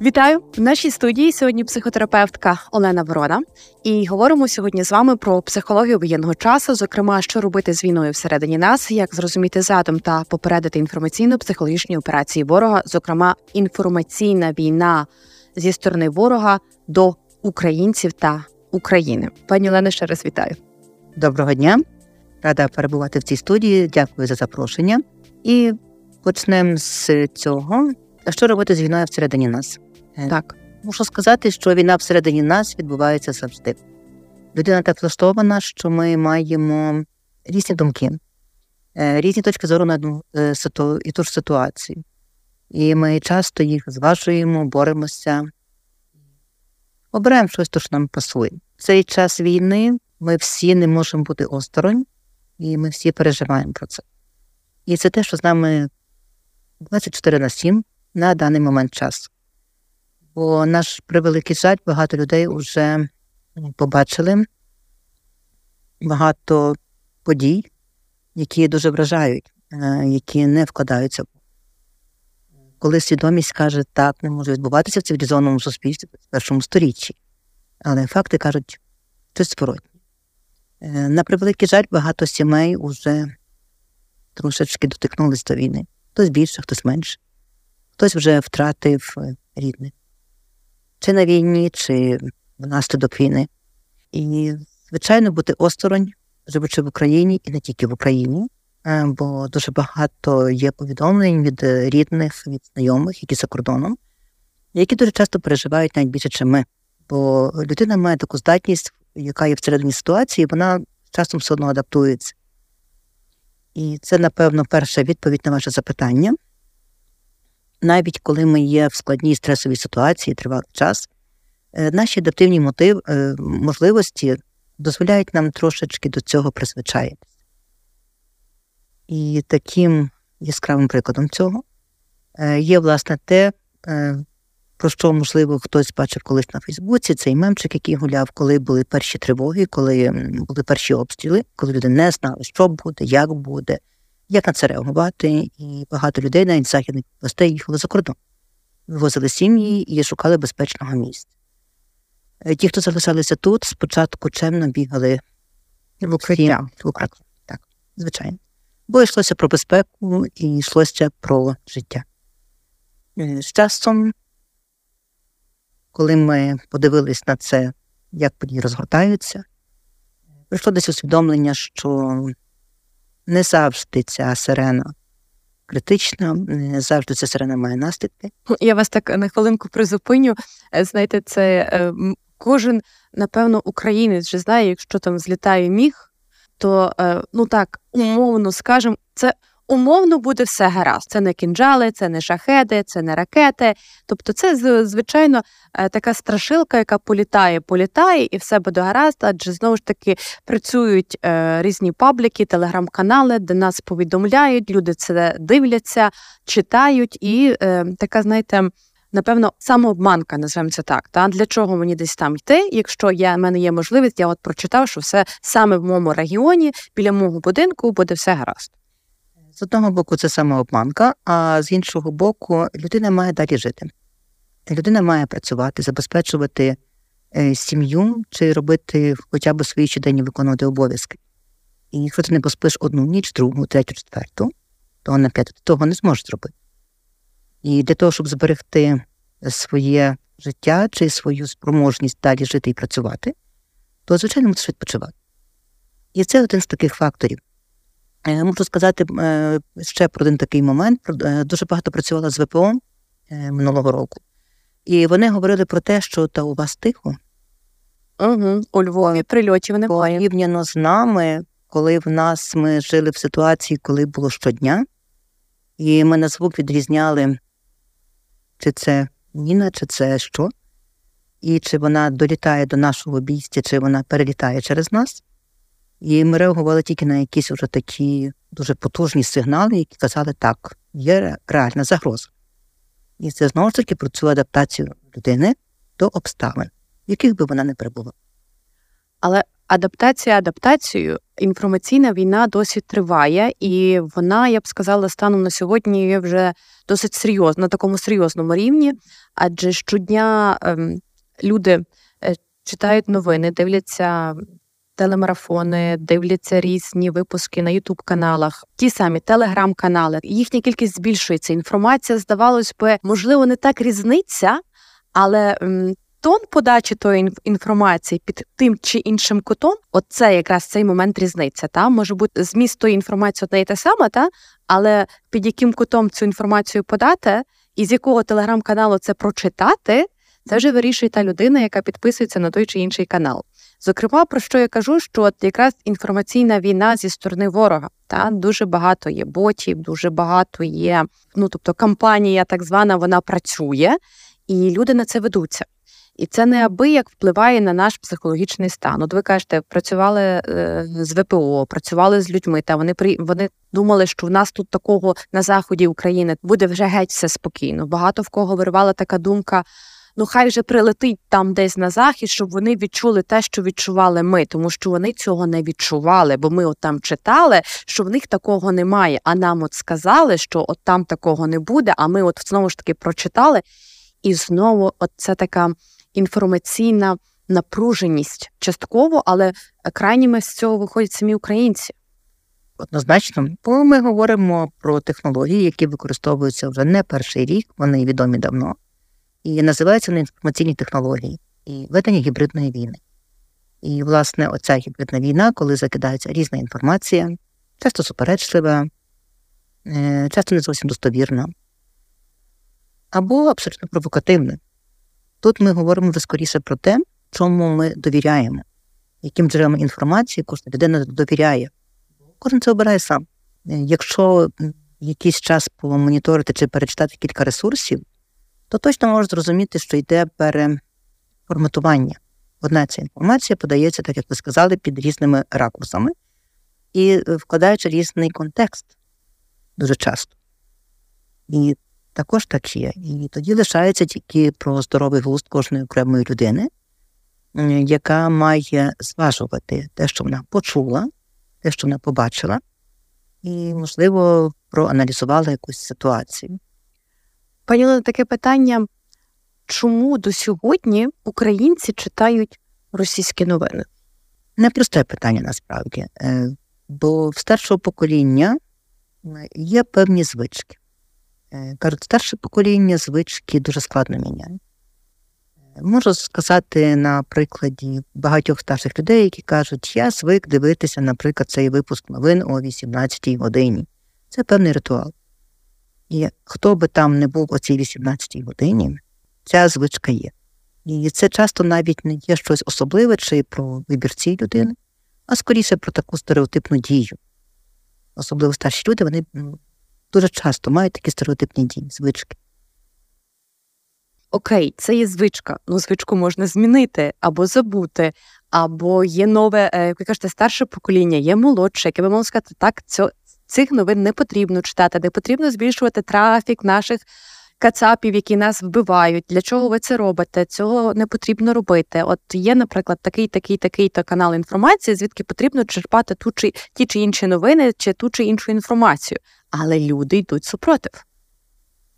Вітаю в нашій студії. Сьогодні психотерапевтка Олена Ворона. І говоримо сьогодні з вами про психологію воєнного часу, зокрема, що робити з війною всередині нас, як зрозуміти задум та попередити інформаційно-психологічні операції ворога, зокрема інформаційна війна зі сторони ворога до українців та України. Пані Олено, ще раз вітаю. Доброго дня, рада перебувати в цій студії. Дякую за запрошення. І почнемо з цього. А що робити з війною всередині нас? Е, так, мушу сказати, що війна всередині нас відбувається завжди. Людина так влаштована, що ми маємо різні думки, е, різні точки зору на одну е, і ту ж ситуацію. І ми часто їх зважуємо, боремося, обираємо щось, то що нам пасує. В цей час війни ми всі не можемо бути осторонь, і ми всі переживаємо про це. І це те, що з нами 24 на 7 на даний момент часу. Бо наш превеликий жаль, багато людей вже побачили багато подій, які дуже вражають, е, які не вкладаються. Коли свідомість каже, так, не може відбуватися в цивілізованому суспільстві в першому сторіччі. Але факти кажуть щось зворотнє. Е, на превеликий жаль, багато сімей вже трошечки дотикнулись до війни. Хтось більше, хтось менше хтось вже втратив е, рідних. Чи на війні, чи внаслідок війни. І, звичайно, бути осторонь, живучи в Україні і не тільки в Україні, е, бо дуже багато є повідомлень від рідних, від знайомих, які за кордоном, які дуже часто переживають навіть більше, ніж ми. Бо людина має таку здатність, яка є всередині ситуації, вона часом все одно адаптується. І це, напевно, перша відповідь на ваше запитання навіть коли ми є в складній стресовій ситуації, тривалий час, е, наші адаптивні мотив, е, можливості дозволяють нам трошечки до цього призвичаїтися. І таким яскравим прикладом цього е, є, власне, те, про що, можливо, хтось бачив колись на Фейсбуці, цей мемчик, який гуляв, коли були перші тривоги, коли були перші обстріли, коли люди не знали, що буде, як буде, як на це реагувати, і багато людей, навіть західних областей, їхали за кордон, вивозили сім'ї і шукали безпечного місця. Е, ті, хто залишалися тут, спочатку чемно бігали в укриття. Так, звичайно. Бо йшлося про безпеку і йшлося про життя. Е, з часом, коли ми подивились на це, як події розгортаються, прийшло десь усвідомлення, що не завжди ця сирена критична, не завжди ця сирена має наслідки. Я вас так на хвилинку призупиню. Е, знаєте, це е, кожен, напевно, українець вже знає, якщо там злітає міг, то е, ну так умовно скажемо, це умовно буде все гаразд. Це не кінжали, це не шахеди, це не ракети. Тобто, це звичайно е, така страшилка, яка політає, політає, і все буде гаразд. Адже знову ж таки працюють е, різні пабліки, телеграм-канали, де нас повідомляють, люди це дивляться, читають, і е, така, знаєте. Напевно, самообманка, називаємо це так. Та для чого мені десь там йти? Якщо я в мене є можливість, я от прочитав, що все саме в моєму регіоні біля мого будинку буде все гаразд. З одного боку, це самообманка, а з іншого боку, людина має далі жити. Людина має працювати, забезпечувати е, сім'ю чи робити хоча б свої щоденні виконувати обов'язки. І якщо ти не поспиш одну ніч, другу, третю, четверту, то на п'яту ти того не зможеш зробити. І для того, щоб зберегти своє життя чи свою спроможність далі жити і працювати, то, звичайно, мусиш відпочивати. І це один з таких факторів. Е, можу сказати е, ще про один такий момент. Е, дуже багато працювала з ВПО минулого року, і вони говорили про те, що та у вас тихо. Угу, У Львові прильотів немає. Порівняно з нами, коли в нас ми жили в ситуації, коли було щодня, і ми на звук відрізняли, чи це міна, чи це що, і чи вона долітає до нашого обійстя, чи вона перелітає через нас. І ми реагували тільки на якісь вже такі дуже потужні сигнали, які казали, так, є реальна загроза. І це знову ж таки про цю адаптацію людини до обставин, в яких би вона не перебувала. Але адаптація адаптацією. Інформаційна війна досі триває, і вона, я б сказала, станом на сьогодні вже досить серйозно на такому серйозному рівні, адже щодня ем, люди е, читають новини, дивляться телемарафони, дивляться різні випуски на Ютуб-каналах, ті самі телеграм-канали. Їхня кількість збільшується. Інформація, здавалось би, можливо, не так різниця, але тон подачі тої інформації під тим чи іншим кутом, оце якраз цей момент різниця. Та може бути зміст тої інформації одне і те саме, та але під яким кутом цю інформацію подати, і з якого телеграм-каналу це прочитати, це вже вирішує та людина, яка підписується на той чи інший канал. Зокрема, про що я кажу, що от якраз інформаційна війна зі сторони ворога та дуже багато є ботів, дуже багато є. Ну тобто, кампанія так звана вона працює, і люди на це ведуться. І це неабияк впливає на наш психологічний стан. От ви кажете, працювали е, з ВПО, працювали з людьми. Та вони при вони думали, що в нас тут такого на заході України буде вже геть все спокійно. Багато в кого виривала така думка ну хай вже прилетить там десь на захід, щоб вони відчули те, що відчували ми, тому що вони цього не відчували, бо ми от там читали, що в них такого немає. А нам от сказали, що от там такого не буде. А ми от знову ж таки прочитали. І знову от це така інформаційна напруженість частково, але крайніми з цього виходять самі українці. Однозначно, бо ми говоримо про технології, які використовуються вже не перший рік, вони відомі давно і називаються вони інформаційні технології і ведення гібридної війни. І, власне, оця гібридна війна, коли закидається різна інформація, часто суперечлива, е, часто не зовсім достовірна, або абсолютно провокативна. Тут ми говоримо вже скоріше про те, чому ми довіряємо, яким джерелам інформації кожна людина довіряє. Кожен це обирає сам. Е, якщо якийсь час помоніторити чи перечитати кілька ресурсів, то точно можеш зрозуміти, що йде переформатування. Одна ця інформація подається, так як ви сказали, під різними ракурсами і е, вкладаючи різний контекст дуже часто. І також так є. І тоді лишається тільки про здоровий глузд кожної окремої людини, яка має зважувати те, що вона почула, те, що вона побачила, і, можливо, проаналізувала якусь ситуацію. Пані таке питання, чому до сьогодні українці читають російські новини? Непросте питання насправді, е, бо в старшого покоління є певні звички. Е, кажуть, старше покоління звички дуже складно міняє. Можу сказати на прикладі багатьох старших людей, які кажуть, я звик дивитися, наприклад, цей випуск новин о 18-й годині. Це певний ритуал. І хто би там не був о цій 18-й годині, ця звичка є. І це часто навіть не є щось особливе чи про вибір цієї людини, а скоріше про таку стереотипну дію. Особливо старші люди, вони дуже часто мають такі стереотипні дії, звички. Окей, це є звичка. Ну, звичку можна змінити або забути, або є нове, е, як ви кажете, старше покоління, є молодше, яке би мало сказати, так, це, цих новин не потрібно читати, не потрібно збільшувати трафік наших кацапів, які нас вбивають. Для чого ви це робите? Цього не потрібно робити. От є, наприклад, такий, такий, такий то канал інформації, звідки потрібно черпати ту чи ті чи інші новини, чи ту чи іншу інформацію. Але люди йдуть супротив.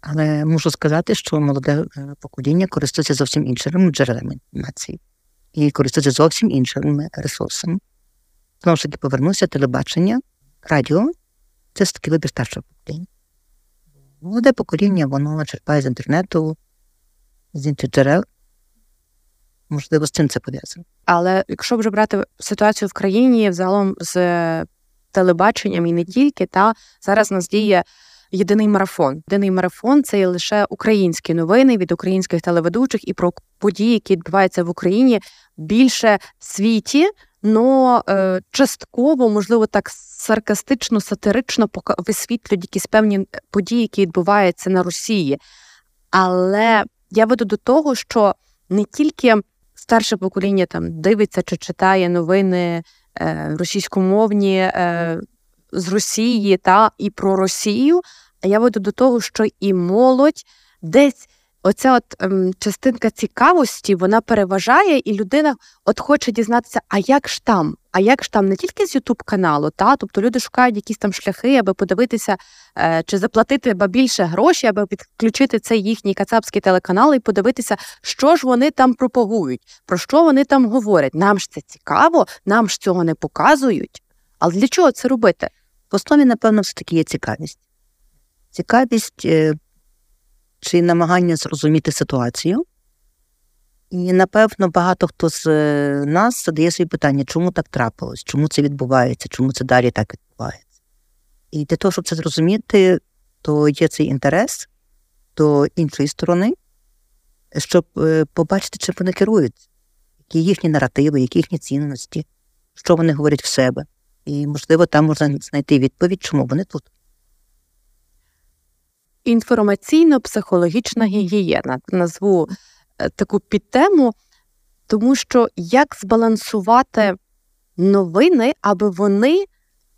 Але можу сказати, що молоде е, покоління користується зовсім іншими джерелами інформації і користується зовсім іншими ресурсами. Знову ж таки, повернуся телебачення, радіо це ж таки вибір старшого покоління. Молоде покоління, воно черпає з інтернету, з інших джерел. Можливо, з цим це пов'язано. Але якщо вже брати ситуацію в країні взагалом з телебаченням і не тільки, та зараз нас діє єдиний марафон. Єдиний марафон це є лише українські новини від українських телеведучих і про події, які відбуваються в Україні більше в світі. Но е, частково, можливо, так саркастично, сатирично висвітлюють якісь певні події, які відбуваються на Росії. Але я веду до того, що не тільки старше покоління там дивиться чи читає новини е, російськомовні е, з Росії та і про Росію. А я веду до того, що і молодь десь оця от ем, частинка цікавості вона переважає, і людина от хоче дізнатися, а як ж там? А як ж там не тільки з Ютуб каналу, та тобто люди шукають якісь там шляхи, аби подивитися е, чи заплатити ба більше грошей, аби підключити цей їхній кацапський телеканал і подивитися, що ж вони там пропагують, про що вони там говорять. Нам ж це цікаво, нам ж цього не показують. Але для чого це робити? В основі, напевно, все таки є цікавість. Цікавість е, чи намагання зрозуміти ситуацію. І, напевно, багато хто з е, нас задає собі питання, чому так трапилось, чому це відбувається, чому це далі так відбувається. І для того, щоб це зрозуміти, то є цей інтерес до іншої сторони, щоб е, побачити, чим вони керують, які їхні наративи, які їхні цінності, що вони говорять в себе. І, можливо, там можна знайти відповідь, чому вони тут. Інформаційно-психологічна гігієна. Назву е, таку підтему, тому що як збалансувати новини, аби вони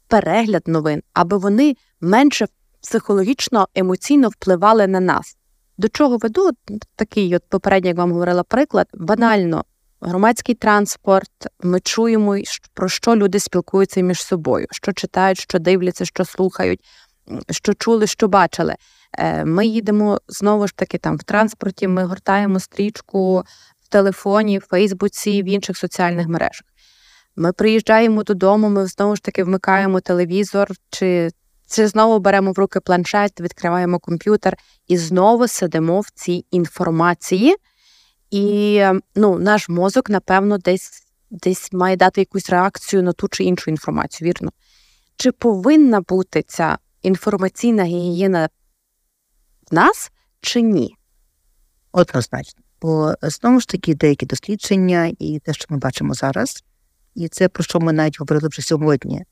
перегляд новин, аби вони менше психологічно емоційно впливали на нас. До чого веду? Такий, от попередньо, як вам говорила приклад, банально. Громадський транспорт. Ми чуємо, про що люди спілкуються між собою, що читають, що дивляться, що слухають, що чули, що бачили. Е, ми їдемо знову ж таки там в транспорті. Ми гортаємо стрічку в телефоні, в Фейсбуці, в інших соціальних мережах. Ми приїжджаємо додому, ми знову ж таки вмикаємо телевізор, чи чи знову беремо в руки планшет, відкриваємо комп'ютер і знову сидимо в цій інформації. І ну, наш мозок, напевно, десь десь має дати якусь реакцію на ту чи іншу інформацію, вірно? Чи повинна бути ця інформаційна гігієна в нас, чи ні? Однозначно. Бо знову ж таки деякі дослідження і те, що ми бачимо зараз, і це про що ми навіть говорили вже сьогодні.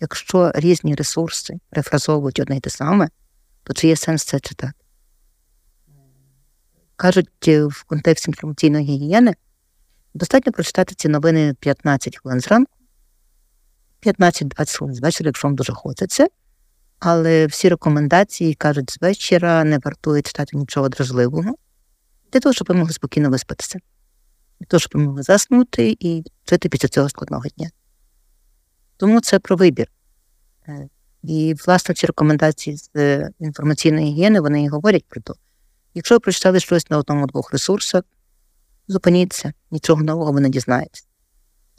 Якщо різні ресурси перефразовують одне й те саме, то чи є сенс це читати? Кажуть, е, в контексті інформаційної гігієни достатньо прочитати ці новини 15 хвилин зранку, 15-20 хвилин з вечора, якщо вам дуже хочеться. Але всі рекомендації кажуть, з вечора не вартує читати нічого дражливого, для того, щоб ви могли спокійно виспатися, для того, щоб ви могли заснути і жити після цього складного дня. Тому це про вибір. Е, і, власне, ці рекомендації з е, інформаційної гігієни вони і говорять про те. Якщо ви прочитали щось на одному-двох ресурсах, зупиніться, нічого нового ви не дізнаєтесь.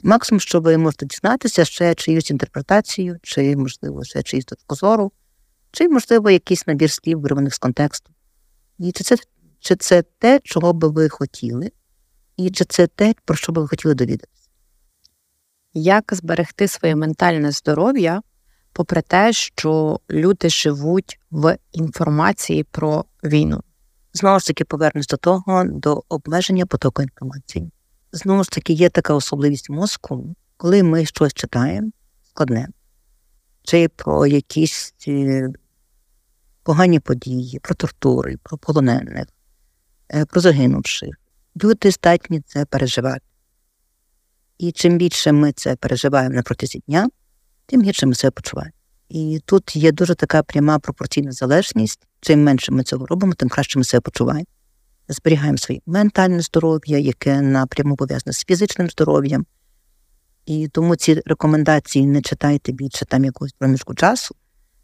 Максимум, що ви можете дізнатися, ще чиюсь інтерпретацію, чи, можливо, ще чиюсь точку зору, чи, можливо, якийсь набір слів, вирваних з контексту. І чи це чи це те, чого би ви хотіли, і чи це те, про що би ви хотіли довідатися? Як зберегти своє ментальне здоров'я, попри те, що люди живуть в інформації про війну? Знову ж таки, повернусь до того, до обмеження потоку інформації. Знову ж таки, є така особливість мозку, коли ми щось читаємо складне, чи про якісь е, погані події, про тортури, про полонених, е, про загинувших. Люди здатні це переживати. І чим більше ми це переживаємо на протязі дня, тим гірше ми себе почуваємо. І тут є дуже така пряма пропорційна залежність. Чим менше ми цього робимо, тим краще ми себе почуваємо. Зберігаємо своє ментальне здоров'я, яке напряму пов'язане з фізичним здоров'ям. І тому ці рекомендації не читайте більше там якогось проміжку часу.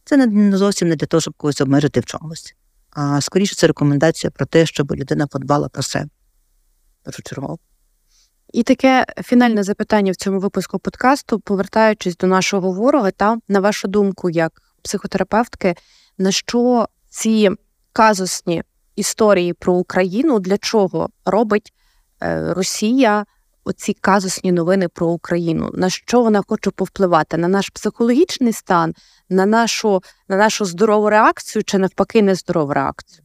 Це не зовсім не для того, щоб когось обмежити в чомусь. А скоріше це рекомендація про те, щоб людина подбала про себе. Першочергово. І таке фінальне запитання в цьому випуску подкасту, повертаючись до нашого ворога, та на вашу думку, як психотерапевтки, на що ці казусні історії про Україну для чого робить е, Росія оці казусні новини про Україну? На що вона хоче повпливати? На наш психологічний стан, на нашу, на нашу здорову реакцію чи навпаки нездорову реакцію?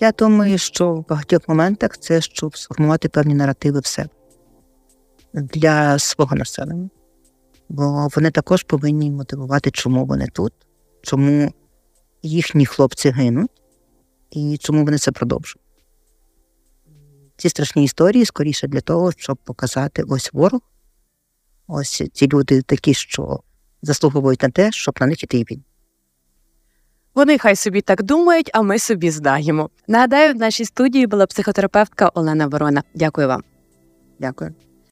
Я думаю, що в багатьох моментах це щоб сформувати певні наративи в себе для свого населення, бо вони також повинні мотивувати, чому вони тут, чому їхні хлопці гинуть і чому вони це продовжують. Ці страшні історії скоріше для того, щоб показати ось ворог, ось ці люди такі, що заслуговують на те, щоб на них іти війну. Вони хай собі так думають, а ми собі знаємо. Нагадаю, в нашій студії була психотерапевтка Олена Ворона. Дякую вам. Дякую.